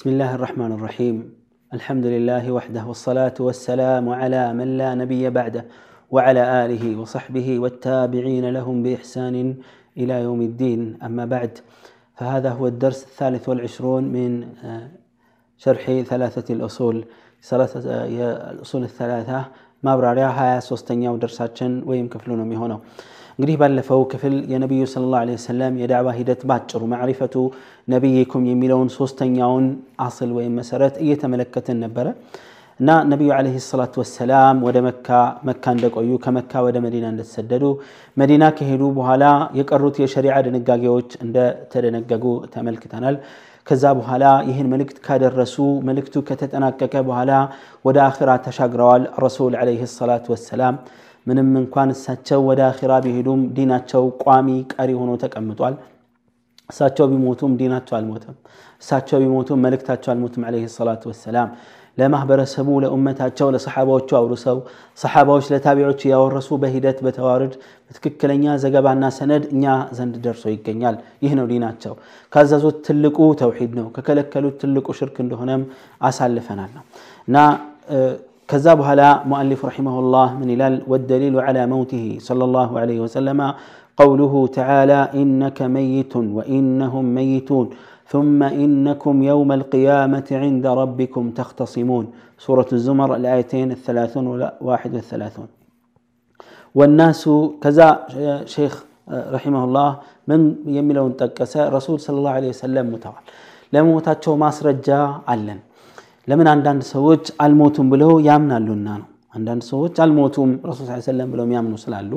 بسم الله الرحمن الرحيم الحمد لله وحده والصلاة والسلام على من لا نبي بعده وعلى آله وصحبه والتابعين لهم بإحسان إلى يوم الدين أما بعد فهذا هو الدرس الثالث والعشرون من شرح ثلاثة الأصول الأصول الثلاثة ማብራሪያ ሀያ ሶስተኛው ደርሳችን ወይም ክፍሉ ነው የሚሆነው እንግዲህ ባለፈው ክፍል የነቢዩ ስለ ላ ሰለም የዳዕዋ ሂደት ባጭሩ ማዕሪፈቱ ነቢይኩም የሚለውን ሶስተኛውን አስል ወይም መሰረት እየተመለከትን ነበረ እና ነቢዩ ዓለይሂ ሰላቱ ወሰላም ወደ መካ መካ እንደቆዩ ከመካ ወደ መዲና እንደተሰደዱ መዲና ከሄዱ በኋላ የቀሩት የሸሪዓ ድንጋጌዎች እንደተደነገጉ ተመልክተናል ከዛ በኋላ ይህን መልእክት ካደረሱ መልእክቱ ከተጠናቀቀ በኋላ ወደ አኺራ ተሻግረዋል ረሱል ዓለይሂ ሰላቱ ወሰላም ምንም እንኳን እሳቸው ወደ አኺራ ቢሄዱም ዲናቸው ቋሚ ቀሪ ሆኖ ተቀምጧል። እሳቸው ቢሞቱም ዲናቸው አልሞተም። እሳቸው ቢሞቱም መልእክታቸው አልሞትም ዓለይሂ ሰላቱ ወሰላም። ለማህበረሰቡ ለኡመታቸው ለሰሓባዎቹ አውርሰው ሰሓባዎች ለታቢዖች እያወረሱ በሂደት በተዋረድ በትክክለኛ ዘገባና ሰነድ እኛ ዘንድ ደርሶ ይገኛል። ይህ ነው ዲናቸው። ካዘዙት ትልቁ ተውሒድ ነው። ከከለከሉት ትልቁ ሽርክ እንደሆነም አሳልፈናል ነው። እና ከዛ በኋላ ሙአሊፍ ረሒመሁላህ ምን ይላል ወደሊሉ ዓላ መውቲህ صلى الله عليه وسلم قوله تعالى إنك ميت وإنهم ميتون ثم إنكم يوم القيامة عند ربكم تختصمون سورة الزمر الآيتين الثلاثون واحد والثلاثون والناس كذا شيخ رحمه الله من يملون تكسى رسول صلى الله عليه وسلم متوال ለመሞታቸው ማስረጃ አለን ለምን አንዳንድ ሰዎች አልሞቱም ብለው ያምናሉና ነው አንዳንድ ሰዎች አልሞቱም ረሱል ስ ሰለም ብለው የሚያምኑ ስላሉ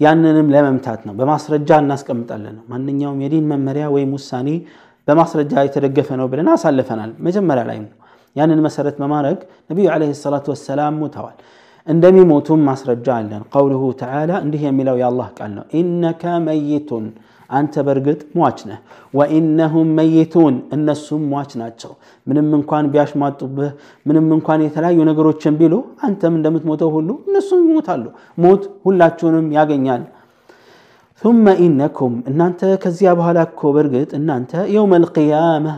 ያንንም ለመምታት ነው በማስረጃ እናስቀምጣለን ነው ማንኛውም የዲን መመሪያ ወይም ውሳኔ በማስረጃ የተደገፈ ነው ብለን አሳልፈናል መጀመሪያ ላይ ነው ያንን መሰረት በማድረግ ነቢዩ ለ ሰላቱ ወሰላም ሙተዋል እንደሚሞቱም ማስረጃ አለን ቀውልሁ ተዓላ እንዲህ የሚለው የአላህ ቃል ነው ኢነከ መይቱን አንተ በእርግጥ ሟች ነህ ወኢነሁም መይቱን እነሱም ሟች ናቸው ምንም እንኳን ቢያሽማጡብህ ምንም እንኳን የተለያዩ ነገሮችን ቢሉ አንተም እንደምትሞተው ሁሉ እነሱም ይሞታሉ ሞት ሁላችሁንም ያገኛል ثم إنكم إن أنت كزيا بهالاك كوبرقت إن أنت يوم القيامة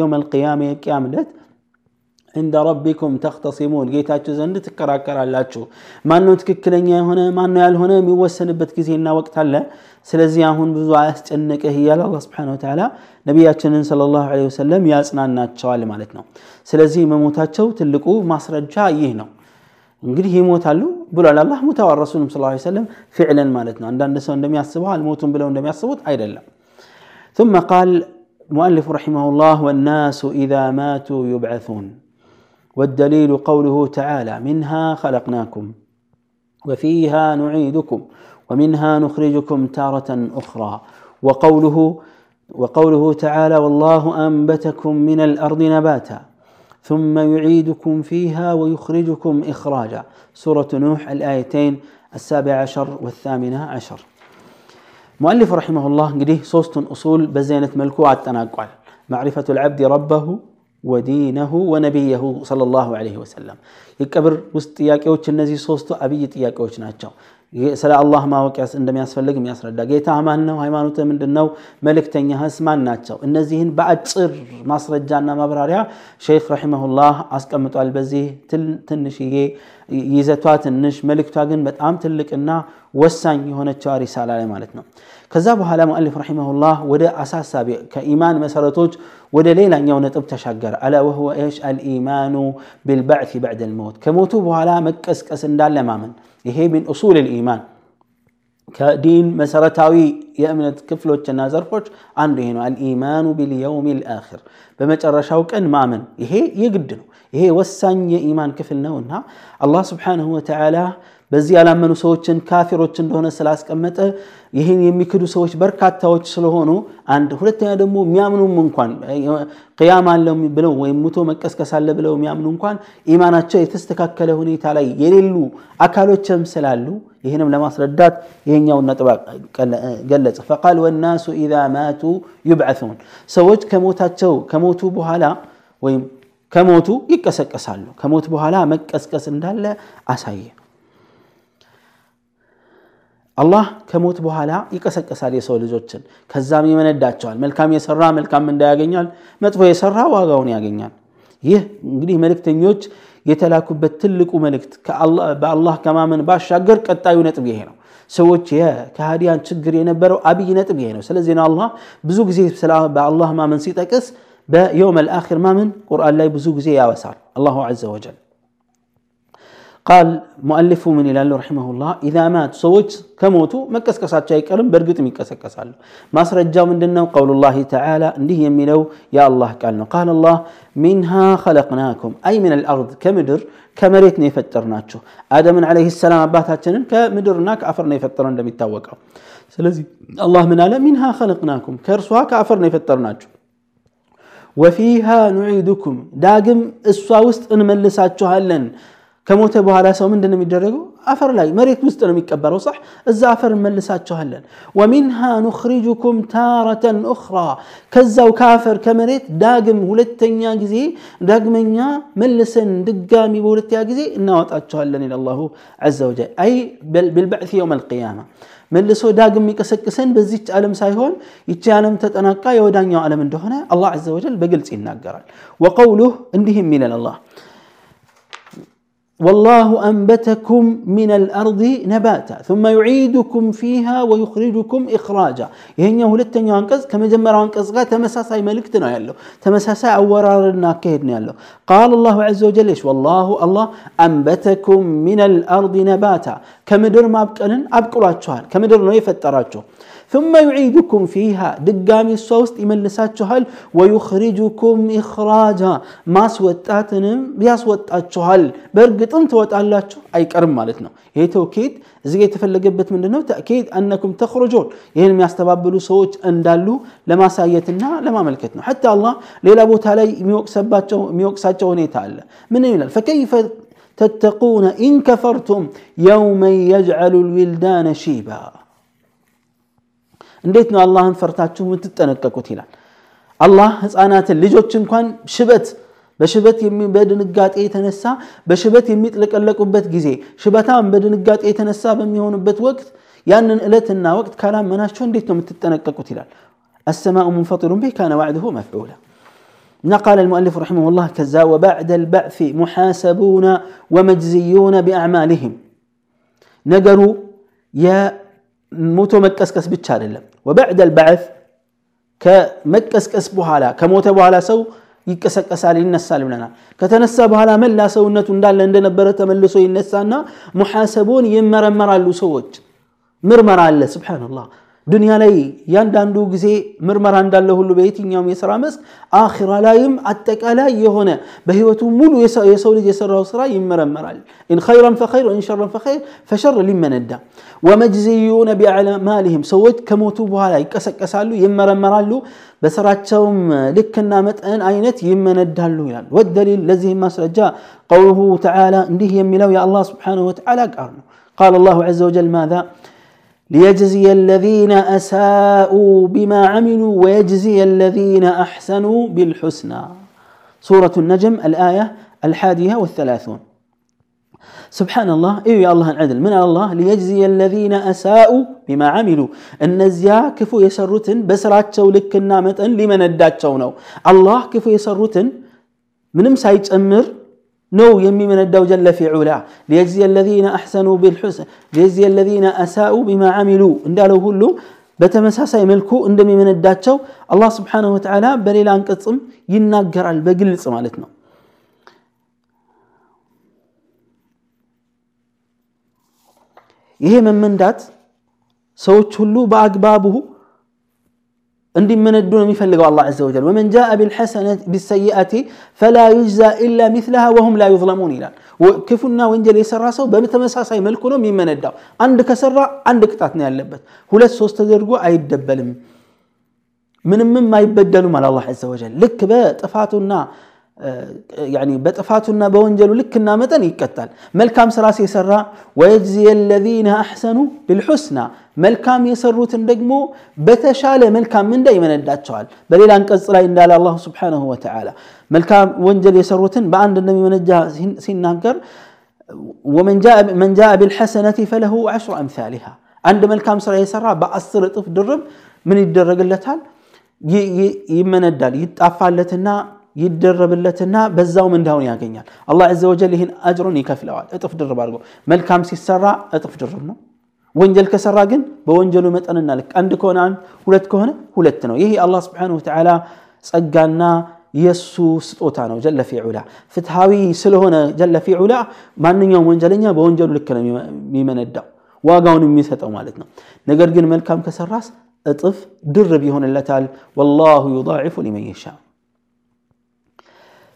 يوم القيامة قيامة عند ربكم تختصمون جيتاتشو زند تكراكر አላችሁ ማነው ትክክለኛ የሆነ ማነው ያልሆነ የሚወሰንበት ጊዜና ወቅት አለ ስለዚህ አሁን ብዙ አያስጨንቅህ እያለ አላ ስብን ተላ ነቢያችንን ለ ላሁ ወሰለም ያጽናናቸዋል ማለት ነው ስለዚህ መሞታቸው ትልቁ ማስረጃ ይህ ነው እንግዲህ ይሞታሉ ብሏል አላህ ሙተዋል ረሱልም ስ ሰለም ፊዕለን ማለት ነው አንዳንድ ሰው እንደሚያስበው አልሞቱም ብለው እንደሚያስቡት አይደለም ثم قال مؤلف رحمه الله والناس إذا ماتوا يبعثون والدليل قوله تعالى منها خلقناكم وفيها نعيدكم ومنها نخرجكم تارة أخرى. وقوله وقوله تعالى والله أنبتكم من الأرض نباتا ثم يعيدكم فيها ويخرجكم إخراجا. سورة نوح الآيتين السابع عشر والثامنة عشر. مؤلف رحمه الله قديه صوست أصول بزينة ملكو التناقع معرفة العبد ربه ودينه ونبيه صلى الله عليه وسلم. يكبر وستياك يوش النزي صوصتو أبي يتياك يوش ناتشو سلا الله ما وكي أس عندما يسفلق ميسر الدا جيتا همان نو هايمانو تمند النو ملك تنيا هسمان ناتشو النزيهن بعد صر مصر الجانة مبراريا شيخ رحمه الله أسك أمتو البزيه تل تنشي يزتوات النش ملك تاقن بتقام تلك النا وسان يهون التشاري سالة لمالتنا ከዛ በኋላ ሙአሊፍ ረሒመሁላህ ወደ አሳሳቢ ከኢማን መሰረቶች ወደ ሌላኛው ነጥብ ተሻገረ አላ ወህወ ኤሽ አልኢማኑ ቢልባዕት ባዕድ ልመውት ከሞቱ በኋላ መቀስቀስ እንዳለ ማመን ይሄ ሚን ኡሱል ልኢማን ከዲን መሰረታዊ የእምነት ክፍሎችና ዘርፎች አንዱ ይሄ ነው አልኢማኑ ቢልየውም ልአክር በመጨረሻው ቀን ማመን ይሄ የግድ ነው ይሄ ወሳኝ የኢማን ክፍል ነው እና አላህ ስብሓንሁ ወተዓላ በዚህ ያላመኑ ሰዎችን ካፊሮች እንደሆነ ስላስቀመጠ ይህን የሚክዱ ሰዎች በርካታዎች ስለሆኑ አንድ ሁለተኛ ደግሞ የሚያምኑም እንኳን ቅያም አለ ብለው ወይም ሙቶ መቀስቀስ አለ ብለው የሚያምኑ እንኳን ኢማናቸው የተስተካከለ ሁኔታ ላይ የሌሉ አካሎችም ስላሉ ይህንም ለማስረዳት ይሄኛውን ነጥብ ገለጸ። ፈቃል ወናሱ ኢዛ ማቱ ዩብዓثን ሰዎች ከሞታቸው ከሞቱ በኋላ ወይም ከሞቱ ይቀሰቀሳሉ ከሞት በኋላ መቀስቀስ እንዳለ አሳየ አላህ ከሞት በኋላ ይቀሰቀሳል የሰው ልጆችን፣ ከዛም ይመነዳቸዋል። መልካም የሰራ መልካም እንዳያገኛል፣ መጥፎ የሰራ ዋጋውን ያገኛል። ይህ እንግዲህ መልእክተኞች የተላኩበት ትልቁ መልእክት በአላህ ከማመን ባሻገር ቀጣዩ ነጥብ ይሄ ነው። ሰዎች የከሃዲያን ችግር የነበረው አብይ ነጥብ ይሄ ነው። ስለዚህ ነው አላህ ብዙ ጊዜ በአላህ ማመን ሲጠቅስ በየውም አልአኺር ማመን ቁርአን ላይ ብዙ ጊዜ ያወሳል አላሁ ዐዘ ወጀል። قال مؤلف من إلى الله رحمه الله إذا مات سويت كموتو مكس كسات شيء كلام برقت مكس كسال ما سرجا من دنا قول الله تعالى انده يميلو يا الله قالنا قال الله منها خلقناكم أي من الأرض كمدر كمريت نيفترناتشو آدم عليه السلام باتها كمدرنا كأفرنا يفترن لم يتوقع سلزي الله من ألا منها خلقناكم كرسوها كأفرنا يفترناتشو وفيها نعيدكم داقم السوا وسط انملساتشو هلن ከሞተ በኋላ ሰው ምንድን ነው የሚደረገው? አፈር ላይ መሬት ውስጥ ነው የሚቀበረው። صح እዛ አፈር እንመልሳችኋለን። ወሚንሃ ኑኽሪጁኩም ታረተን ኡኽራ ከዛው ከአፈር ከመሬት ዳግም ሁለተኛ ጊዜ ዳግመኛ መልሰን ድጋሚ በሁለተኛ ጊዜ እናወጣችኋለን ይላል አላሁ ዐዘ ወጀል። አይ ቢልበዕት የውም አልቅያማ መልሶ ዳግም የሚቀሰቅሰን በዚች ዓለም ሳይሆን ይቺ ዓለም ተጠናቃ የወዳኛው ዓለም እንደሆነ አላህ ዐዘ ወጀል በግልጽ ይናገራል። ወቀውሉህ እንዲህም ይላል አላህ والله أنبتكم من الأرض نباتا ثم يعيدكم فيها ويخرجكم إخراجا ይሄኛው ሁለተኛው አንቀጽ ከመጀመሪያው አንቀጽ ጋር ተመሳሳይ መልእክት ነው ያለው ተመሳሳይ አወራርና አካሄድ ነው ያለው ቃል አላሁ ዐዘ ወጀል እሺ ወላሁ አላህ አንበተኩም ሚን አልአርድ ነባታ ከምድር ማብቀልን አብቅሏችኋል ከምድር ነው የፈጠራችሁ ثم يعيدكم فيها ድጋሚ እሷ ውስጥ ይመልሳችኋል ወዩኽሪጁኩም ኢኽራጃ ማስወጣትንም ያስወጣችኋል በእርግጥም ትወጣላችሁ አይቀርም ማለት ነው ይሄ ተውኪድ እዚህ ጋር የተፈለገበት ምንድን ነው ተእኪድ አነኩም ተኽሩጁን ይህን የሚያስተባብሉ ሰዎች እንዳሉ ለማሳየትና ለማመልከት ነው ሐታ አላህ ሌላ ቦታ ላይ የሚወቅሳቸው ሁኔታ አለ ምን ይላል ፈከይፈ ተተቁነ ኢን ከፈርቱም የውመን የጅዐሉ ልዊልዳነ ሺባ እንዴት ነው አላህን ፈርታችሁ የምትጠነቀቁት ይላል አላህ ህፃናትን ልጆች እንኳን ሽበት በሽበት በድንጋጤ የተነሳ በሽበት የሚጥለቀለቁበት ጊዜ ሽበታም በድንጋጤ የተነሳ በሚሆኑበት ወቅት ያንን ዕለትና ወቅት ካላመናቸው እንዴት ነው የምትጠነቀቁት ይላል السماء منفطر به كان وعده مفعولا قال المؤلف رحمه الله كذا وبعد البعث محاسبون ومجزيون بأعمالهم نقروا يا ሞቶ መቀስቀስ ብቻ አይደለም ወበዕድ አልበዕት ከመቀስቀስ በኋላ ከሞተ በኋላ ሰው ይቀሰቀሳል ይነሳል ብለናል። ከተነሳ በኋላ መላ ሰውነቱ እንዳለ እንደነበረ ተመልሶ ይነሳና ሙሐሰቡን ይመረመራሉ ሰዎች። ምርመራ አለ። ስብሓንላህ ዱንያ ላይ እያንዳንዱ ጊዜ ምርመራ እንዳለ ሁሉ በየትኛውም የስራ መስክ አኺራ ላይም አጠቃላይ የሆነ በህይወቱ ሙሉ የሰው ልጅ የሰራው ስራ ይመረመራል ኢን ኸይረን ፈኸይር ወኢን ሸረን ፈኸይር ፈሸር ሊመነዳ ወመጅዝዩነ ቢአዕማሊህም ሰዎች ከሞቱ በኋላ ይቀሰቀሳሉ ይመረመራሉ በስራቸውም ልክና መጠን አይነት ይመነዳሉ ይላል ወደሊል ለዚህም ማስረጃ ቀውሉሁ ተዓላ እንዲህ የሚለው የአላህ ስብሓንሁ ወተዓላ ቃል ነው ቃል አላሁ ዐዘ ወጀል ማዛ ليجزي الذين أساءوا بما عملوا ويجزي الذين أحسنوا بالحسنى. سورة النجم الآية الحادية والثلاثون. سبحان الله إيه يا الله العدل؟ من الله؟ ليجزي الذين أساءوا بما عملوا. يسرتن؟ بسرات شولك النامة لمن ادات شونو الله كفو يسرتن؟ منم سايت أمر ነው የሚመነዳው ጀለ ፊ ዑላ ሊየጅዚ አለዚነ አሕሰኑ ቢልሑስን ሊየጅዚ አለዚነ አሳኡ ቢማ ዓሚሉ እንዳለው ሁሉ በተመሳሳይ መልኩ እንደሚመነዳቸው አላህ ስብሓንሁ ወተዓላ በሌላ አንቀጽም ይናገራል በግልጽ ማለት ነው ይሄ መመንዳት ሰዎች ሁሉ በአግባቡ እንዲመነዱ ነው የሚፈልገው አላህ ዐዘ ወጀል ወመን ጃአ ቢልሐሰነት ቢሰይአቲ ፈላ ዩጅዛ ኢላ ሚስለሃ ወሁም ላ ዩዝለሙን ይላል ክፉና ወንጀል የሰራ ሰው በተመሳሳይ መልኩ ነው የሚመነዳው አንድ ከሰራ አንድ ቅጣት ነው ያለበት ሁለት ሶስት ተደርጎ አይደበልም ምንምም አይበደሉም አለ አላህ ዐዘ ወጀል ልክ በጥፋቱና በጥፋቱና በወንጀሉ ልክና መጠን ይቀጣል መልካም ስራ የሰራ ወየጅዚ ለዚነ አሕሰኑ ቢልሑስና መልካም የሰሩትን ደግሞ በተሻለ መልካም ምንዳ ይመነዳቸዋል በሌላ አንቀጽ ላይ እንዳለ አላሁ ስብሓንሁ ወተዓላ መልካም ወንጀል የሰሩትን በአንድ እንደሚመነጃ ሲናገር ወመን ጃአ ቢልሐሰነቲ ፈለሁ ዐሽሩ አምሳሊሃ አንድ መልካም ስራ የሰራ በአስር እጥፍ ድርብ ምን ይደረግለታል? ይመነዳል፣ ይጣፋለትና ይደረብለትና በዛው ምንዳውን ያገኛል። አላህ ዐዘ ወጀል ይህን አጅሩን ይከፍለዋል እጥፍ ድርብ አድርጎ። መልካም ሲሰራ እጥፍ ድርብ ነው። ወንጀል ከሰራ ግን በወንጀሉ መጠንና ልክ አንድ ከሆነ አንድ፣ ሁለት ከሆነ ሁለት ነው። ይህ አላህ ስብሓነሁ ወተዓላ ጸጋና የሱ ስጦታ ነው። ጀለ ፊ ዑላ ፍትሃዊ ስለሆነ ጀለ ፊ ዑላ ማንኛውም ወንጀለኛ በወንጀሉ ልክ ነው የሚመነዳው ዋጋውን የሚሰጠው ማለት ነው። ነገር ግን መልካም ከሰራስ እጥፍ ድርብ ይሆንለታል። ወላሁ ዩዳዒፉ ሊመን የሻ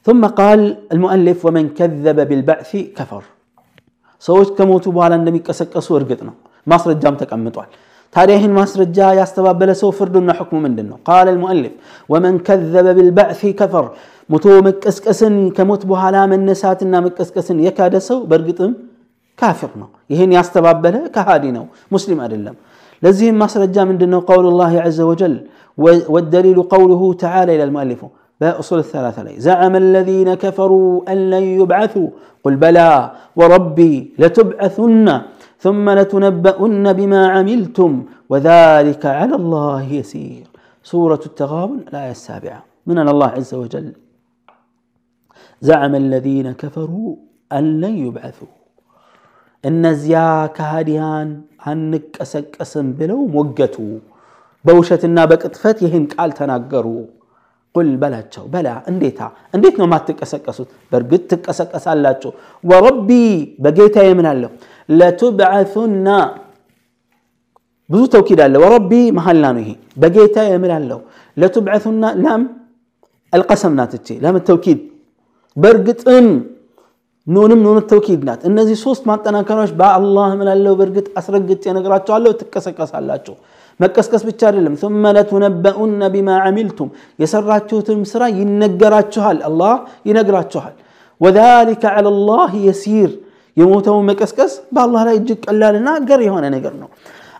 ثم قال المؤلف ومن كذب بالبعث كفر ሰዎች ከሞቱ በኋላ እንደሚቀሰቀሱ እርግጥ ነው፣ ማስረጃም ተቀምጧል። ታዲያ ይህን ማስረጃ ያስተባበለ ሰው ፍርዱና ሕክሙ ምንድን ነው? ቃለ ልሙአሊፍ ወመን ከዘበ ብልባዕሲ ከፈር ሞቶ መቀስቀስን ከሞት በኋላ መነሳትና መቀስቀስን የካደ ሰው በእርግጥም ካፊር ነው። ይህን ያስተባበለ ከሃዲ ነው፣ ሙስሊም አይደለም። ለዚህም ማስረጃ ምንድን ነው? ቀውሉ ላህ ዐዘ ወጀል ወደሊሉ ቀውሉሁ ተዓላ ይላል ሙአሊፉ በኡሱል ሰላሳ ላይ ዘዐመ አለዚነ ከፈሩ አን ለን ዩብዓሱ ቁል በላ ወረቢ ለቱብዓሱና ثم لتنبؤن بما عملتم وذلك على الله يسير سورة التغابن الآية السابعة من الله عز وجل زعم الذين كفروا أن لن يبعثوا እነዚያ ከሃዲያን አንቀሰቀስም ብለው ሞገቱ። በውሸትና በቅጥፈት ይህን ቃል ተናገሩ። ቁል በላቸው፣ በላ እንዴታ፣ እንዴት ነው የማትቀሰቀሱት? በእርግጥ ትቀሰቀሳላችሁ። ወረቢ በጌታ የምናለሁ ለቱብዓሱና ብዙ ተውኪድ አለ። ወረቢ መሐላ ነው ይሄ። በጌታ የምላለሁ ለቱብዓሱና ላም አልቀሰም ናት እቺ ላም ተውኪድ በእርግጥም ኑንም ኑን ተውኪድ ናት። እነዚህ ሶስት ማጠናከሪያዎች በአላህ እምላለሁ በእርግጥ አስረግጬ እነግራችኋለሁ ትቀሰቀሳላችሁ። መቀስቀስ ብቻ አይደለም ثم لتنبؤن بما عملتم የሰራችሁትም ስራ ይነገራችኋል፣ አላህ ይነግራችኋል። وذلك على الله يسير የሞተውን መቀስቀስ በአላህ ላይ እጅግ ቀላልና ገር የሆነ ነገር ነው።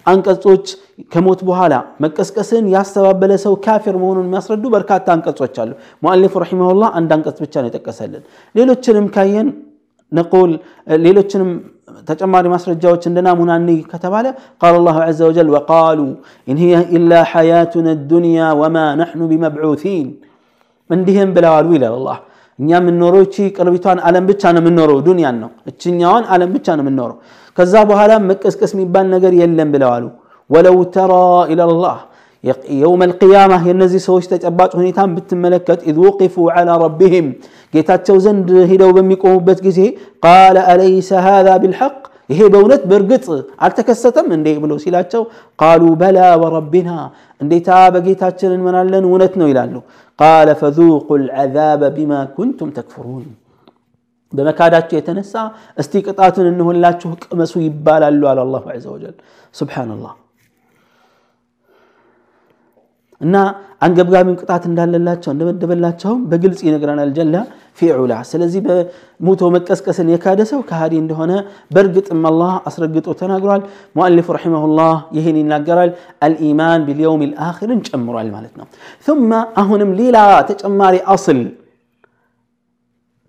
አንቀጾች ከሞት በኋላ መቀስቀስን ያስተባበለ ሰው ካፊር መሆኑን የሚያስረዱ በርካታ አንቀጾች አሉ። ሙአሊፍ ረሒመሁላህ አንድ አንቀጽ ብቻ ነው የጠቀሰልን። ሌሎችንም ካየን ነቁል ሌሎችንም ተጨማሪ ማስረጃዎች እንደ ናሙና እንይ ከተባለ ቃለ አላሁ ዐዘ ወጀል ወቃሉ ኢን ሂየ ኢላ ሐያቱና ዱንያ ወማ ነሕኑ ቢመብዑሲን እንዲህም ብለዋሉ ይላል አላህ እኛ የምንኖረው እቺ ቅርቢቷን ዓለም ብቻ ነው የምንኖረው፣ ዱንያን ነው እችኛዋን ዓለም ብቻ ነው የምንኖረው። ከዛ በኋላ መቀስቀስ የሚባል ነገር የለም ብለዋሉ። ወለው ተራ ኢለላህ የውም አልቅያማ የእነዚህ ሰዎች ተጨባጭ ሁኔታን ብትመለከት ኢዝ ውቂፉ ዐላ ረቢህም ጌታቸው ዘንድ ሂደው በሚቆሙበት ጊዜ ቃለ አለይሰ ሃዛ ቢልሐቅ ይሄ በእውነት በእርግጥ አልተከሰተም እንዴ ብሎ ሲላቸው ቃሉ በላ ወረቢና እንዴታ በጌታችን እንመናለን እውነት ነው ይላሉ። ቃለ ፈዙቁ ልዓዛበ ቢማ ኩንቱም ተክፍሩን በመካዳቸው የተነሳ እስቲ ቅጣቱን እንሆላችሁ ቅመሱ ይባላሉ አለ አላሁ ዐዘ ወጀል። ሱብሓነላህ እና አንገብጋቢም ቅጣት እንዳለላቸው እንደመደበላቸውም በግልጽ ይነግረናል ጀላ ፊ ዑላ። ስለዚህ በሙቶ መቀስቀስን የካደ ሰው ከሃዲ እንደሆነ በእርግጥም አላህ አስረግጦ ተናግሯል። ሙአሊፉ ረሒመሁላህ ይህን ይናገራል። አልኢማን ቢልየውም ልአኽርን ጨምሯል ማለት ነው። ثم አሁንም ሌላ ተጨማሪ አስል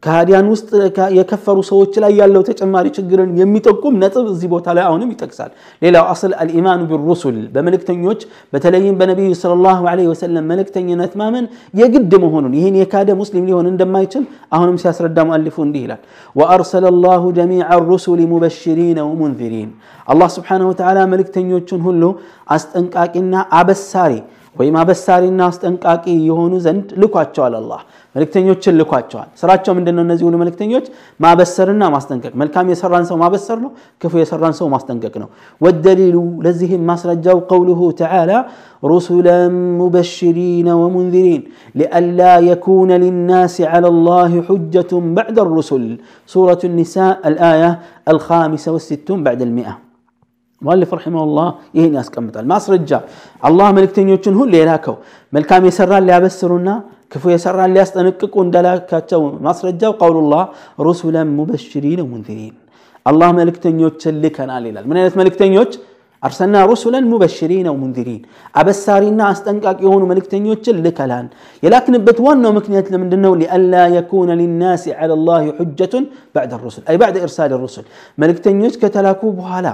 ከሃዲያን ውስጥ የከፈሩ ሰዎች ላይ ያለው ተጨማሪ ችግርን የሚጠቁም ነጥብ እዚህ ቦታ ላይ አሁንም ይጠቅሳል። ሌላው አስል አልኢማን ቢሩሱል በመልእክተኞች በተለይም በነቢዩ ሰለላሁ ዐለይሂ ወሰለም መልእክተኝነት ማመን የግድ መሆኑን ይህን የካደ ሙስሊም ሊሆን እንደማይችል አሁንም ሲያስረዳ ሙአሊፉ እንዲህ ይላል። ወአርሰለ ላሁ ጀሚዐ ሩሱሊ ሙበሽሪነ ወሙንዚሪን አላህ ስብሓነሁ ወተዓላ መልእክተኞቹን ሁሉ አስጠንቃቂና አበሳሪ ወይም አበሳሪና አስጠንቃቂ የሆኑ ዘንድ ልኳቸዋል። አላህ መልእክተኞችን ልኳቸዋል። ስራቸው ምንድን ነው? እነዚህ ሁሉ መልእክተኞች ማበሰርና ማስጠንቀቅ። መልካም የሰራን ሰው ማበሰር ነው፣ ክፉ የሰራን ሰው ማስጠንቀቅ ነው። ወደሊሉ ለዚህም ማስረጃው ቀውሉሁ ተዓላ ሩሱለን ሙበሽሪነ ወሙንዚሪን ሊአላ የኩነ ሊናስ ዐላ ላህ ሑጀቱን በዕደ ሩሱል ሱረቱ ኒሳ አልአያ አልኻሚሰ ወሲቱን በዕደ ልሚአ ሙአሊፍ ረሒመሁላህ ይህን ያስቀምጣል። ማስረጃ አላህ መልእክተኞችን ሁሉ የላከው መልካም የሰራን ሊያበስሩና ክፉ የሰራን ሊያስጠነቅቁ እንደላካቸው ማስረጃው ቀውሉላህ ሩሱለን ሙበሽሪን ሙንዚሪን አላህ መልእክተኞችን ልከናል ይላል። ምን አይነት መልእክተኞች? አርሰልና ሩሱለን ሙበሽሪን ሙንዚሪን አበሳሪና አስጠንቃቂ የሆኑ መልእክተኞችን ልከላን። የላክንበት ዋናው ምክንያት ለምንድን ነው? ሊአላ የኩነ ሊናስ ዐላ ላህ ሑጀቱን በዕደ ሩሱል አይ በዕደ ኢርሳል ሩሱል መልእክተኞች ከተላኩ በኋላ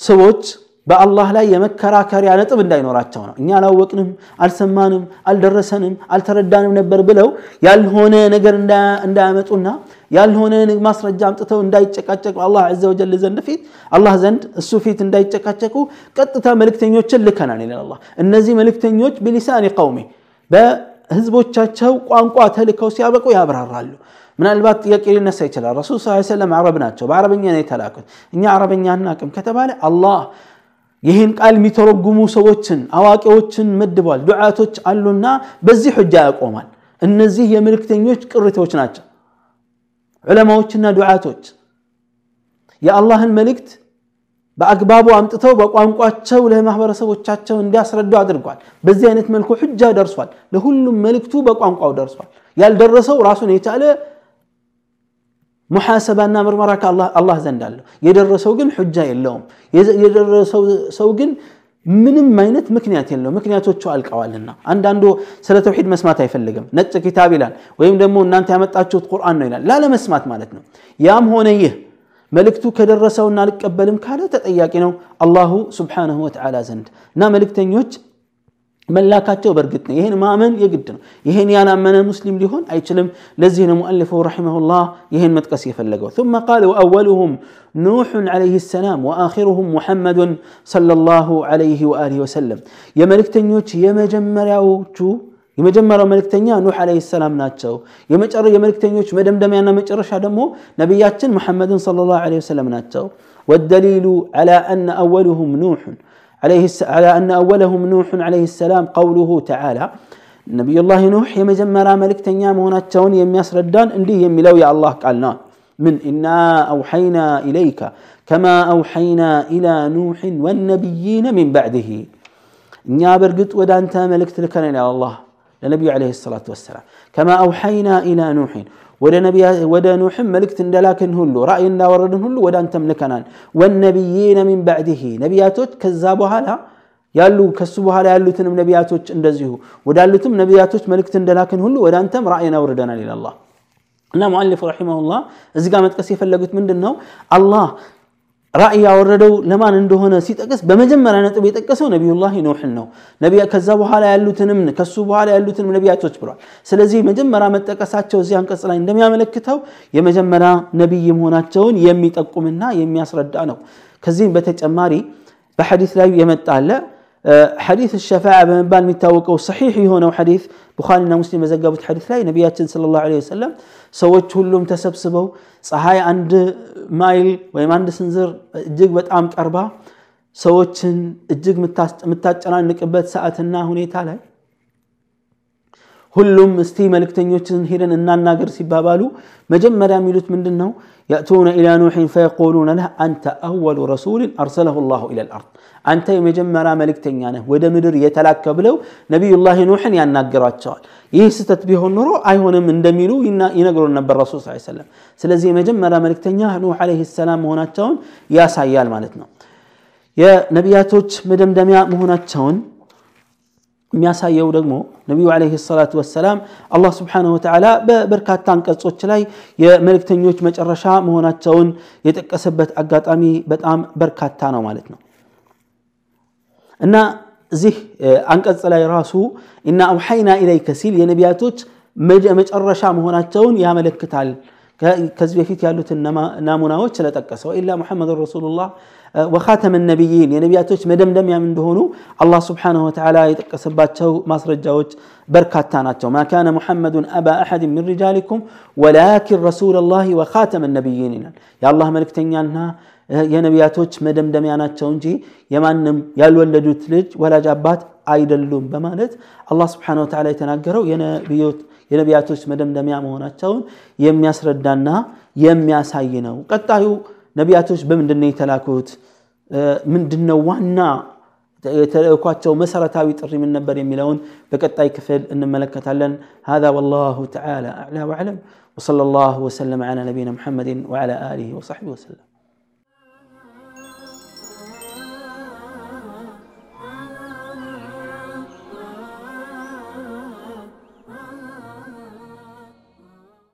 ሰዎች በአላህ ላይ የመከራከሪያ ነጥብ እንዳይኖራቸው ነው። እኛ አላወቅንም፣ አልሰማንም፣ አልደረሰንም፣ አልተረዳንም ነበር ብለው ያልሆነ ነገር እንዳያመጡና ያልሆነ ማስረጃ አምጥተው እንዳይጨቃጨቁ አላህ ዐዘ ወጀል ዘንድ ፊት አላህ ዘንድ እሱ ፊት እንዳይጨቃጨቁ ቀጥታ መልእክተኞችን ልከናል ይላል እነዚህ መልእክተኞች ቢሊሳኒ ቀውሚ በህዝቦቻቸው ቋንቋ ተልከው ሲያበቁ ያብራራሉ። ምናልባት ጥያቄ ሊነሳ ይችላል። ረሱል ስ ሰለም አረብ ናቸው፣ በአረበኛ ነው የተላኩት። እኛ አረበኛ አናቅም ከተባለ አላህ ይህን ቃል የሚተረጉሙ ሰዎችን አዋቂዎችን መድቧል። ዱዓቶች አሉና በዚህ ሑጃ ያቆማል። እነዚህ የመልእክተኞች ቅሪቶች ናቸው። ዑለማዎችና ዱዓቶች የአላህን መልእክት በአግባቡ አምጥተው በቋንቋቸው ለማህበረሰቦቻቸው እንዲያስረዱ አድርጓል። በዚህ አይነት መልኩ ሑጃ ደርሷል። ለሁሉም መልእክቱ በቋንቋው ደርሷል። ያልደረሰው ራሱን የቻለ ሙሓሰባና ምርመራ ከአላህ ዘንድ አለው። የደረሰው ግን ሑጃ የለውም። የደረሰው ሰው ግን ምንም አይነት ምክንያት የለው። ምክንያቶቹ አልቀዋልና አንዳንዱ ስለ ተውሒድ መስማት አይፈልግም። ነጭ ኪታብ ይላል፣ ወይም ደግሞ እናንተ ያመጣችሁት ቁርአን ነው ይላል። ላለመስማት ማለት ነው። ያም ሆነ ይህ መልእክቱ ከደረሰውና አልቀበልም ካለ ተጠያቂ ነው አላሁ ስብሓነሁ ወተዓላ ዘንድ እና መልእክተኞች መላካቸው በእርግጥ ነው። ይህን ማመን የግድ ነው። ይህን ያላመነ ሙስሊም ሊሆን አይችልም። ለዚህ ነው ሙአሊፉ ረሒመሁላህ ይህን መጥቀስ የፈለገው ثم قال وأولهم نوح عليه السلام وآخرهم محمد صلى الله عليه وآله وسلم የመልእክተኞች የመጀመሪያዎቹ የመጀመሪያው መልእክተኛ ኑሕ ዓለይሂ ሰላም ናቸው። የመልእክተኞች መደምደሚያና መጨረሻ ደግሞ ነቢያችን ሙሐመድን ሰለላሁ ዓለይሂ ወሰለም ናቸው። والدليل على أن أولهم نوح عليه على أن أولهم نوح عليه السلام قوله تعالى نبي الله نوح يمجمرا ملك تنيا مهناتشون يمياس ردان انديه يميلو يا الله قالنا من إنا أوحينا إليك كما أوحينا إلى نوح والنبيين من بعده. إنيا برقت ودانت ملك تلكنا يا الله لنبي عليه الصلاة والسلام. كما أوحينا إلى نوح ወደ ኑሕም መልእክት እንደላክን ሁሉ ራእይ እንዳወረድን ሁሉ ወደ አንተም ልከናል። ወነቢይነ ሚን ባዕድህ ነቢያቶች ከዛ በኋላ ያሉ ከሱ በኋላ ያሉትንም ነቢያቶች እንደዚሁ ወዳሉትም ነቢያቶች መልእክት እንደላክን ሁሉ ወደ አንተም ራእይን አውርደናል ይላል አላህ። እና ሙአሊፍ ረሒመሁላህ እዚህ ጋር መጥቀስ የፈለጉት ምንድን ነው? አላህ ራእይ ያወረደው ለማን እንደሆነ ሲጠቅስ በመጀመሪያ ነጥብ የጠቀሰው ነቢዩላህ ኑሕን ነው። ከዛ በኋላ ያሉትንም ከሱ በኋላ ያሉትንም ነቢያቶች ብሏል። ስለዚህ መጀመሪያ መጠቀሳቸው እዚህ አንቀጽ ላይ እንደሚያመለክተው የመጀመሪያ ነቢይ መሆናቸውን የሚጠቁምና የሚያስረዳ ነው። ከዚህም በተጨማሪ በሐዲስ ላይ የመጣ አለ። ሐዲስ ሸፋዓ በመባል የሚታወቀው ሰሒሕ የሆነው ሐዲስ ቡኻሪና ሙስሊም በዘገቡት ሐዲስ ላይ ነቢያችን ሰለላሁ ዐለይሂ ወሰለም ሰዎች ሁሉም ተሰብስበው ፀሐይ አንድ ማይል ወይም አንድ ስንዝር እጅግ በጣም ቀርባ ሰዎችን እጅግ የምታጨናንቅበት ሰዓትና ሁኔታ ላይ ሁሉም እስቲ መልእክተኞችን ሄደን እናናገር ሲባባሉ መጀመሪያ የሚሉት ምንድን ነው? የእቱነ ኢላ ኑሕን ፈየቁሉነ ለህ አንተ አወሉ ረሱልን አርሰለሁ ላሁ ኢላ ልአርድ አንተ የመጀመሪያ መልእክተኛ ነህ ወደ ምድር የተላከ ብለው ነቢዩላህ ኑሕን ያናገሯቸዋል። ይህ ስህተት ቢሆን ኖሮ አይሆንም እንደሚሉ ይነግሩን ነበር ረሱል ስ ሰለም። ስለዚህ የመጀመሪያ መልእክተኛ ኑሕ ዓለይሂ ሰላም መሆናቸውን ያሳያል ማለት ነው። የነቢያቶች መደምደሚያ መሆናቸውን የሚያሳየው ደግሞ ነቢዩ ዓለይሂ ሰላቱ ወሰላም አላህ ስብሓነሁ ወተዓላ በበርካታ አንቀጾች ላይ የመልእክተኞች መጨረሻ መሆናቸውን የጠቀሰበት አጋጣሚ በጣም በርካታ ነው ማለት ነው እና እዚህ አንቀጽ ላይ ራሱ ኢና አውሐይና ኢለይከ ሲል የነቢያቶች መጨረሻ መሆናቸውን ያመለክታል። ከዚህ በፊት ያሉትን ናሙናዎች ስለጠቀሰው ኢላ ሙሐመድን ረሱሉላህ ወኻተመ ነቢይን የነቢያቶች መደምደሚያም እንደሆኑ አላህ ስብሓነሁ ወተዓላ የጠቀሰባቸው ማስረጃዎች በርካታ ናቸው። ማ ካነ ሙሐመዱን አባ አሐድ ሚን ሪጃሊኩም ወላኪን ረሱለላሂ ወኻተመ ነቢይን ይላል። የአላህ መልእክተኛና የነቢያቶች መደምደሚያ ናቸው እንጂ የማንም ያልወለዱት ልጅ ወላጅ አባት አይደሉም በማለት አላህ ስብሓነሁ ወተዓላ የተናገረው የነቢያቶች መደምደሚያ መሆናቸውን የሚያስረዳና የሚያሳይ ነው። ቀጣዩ ነቢያቶች በምንድን ነው የተላኩት? ምንድነው ዋና የተልእኳቸው መሰረታዊ ጥሪ ምን ነበር የሚለውን በቀጣይ ክፍል እንመለከታለን። هذا والله تعالى أعلى وأعلم وصلى الله وسلم على نبينا محمد وعلى آله وصحبه وسلم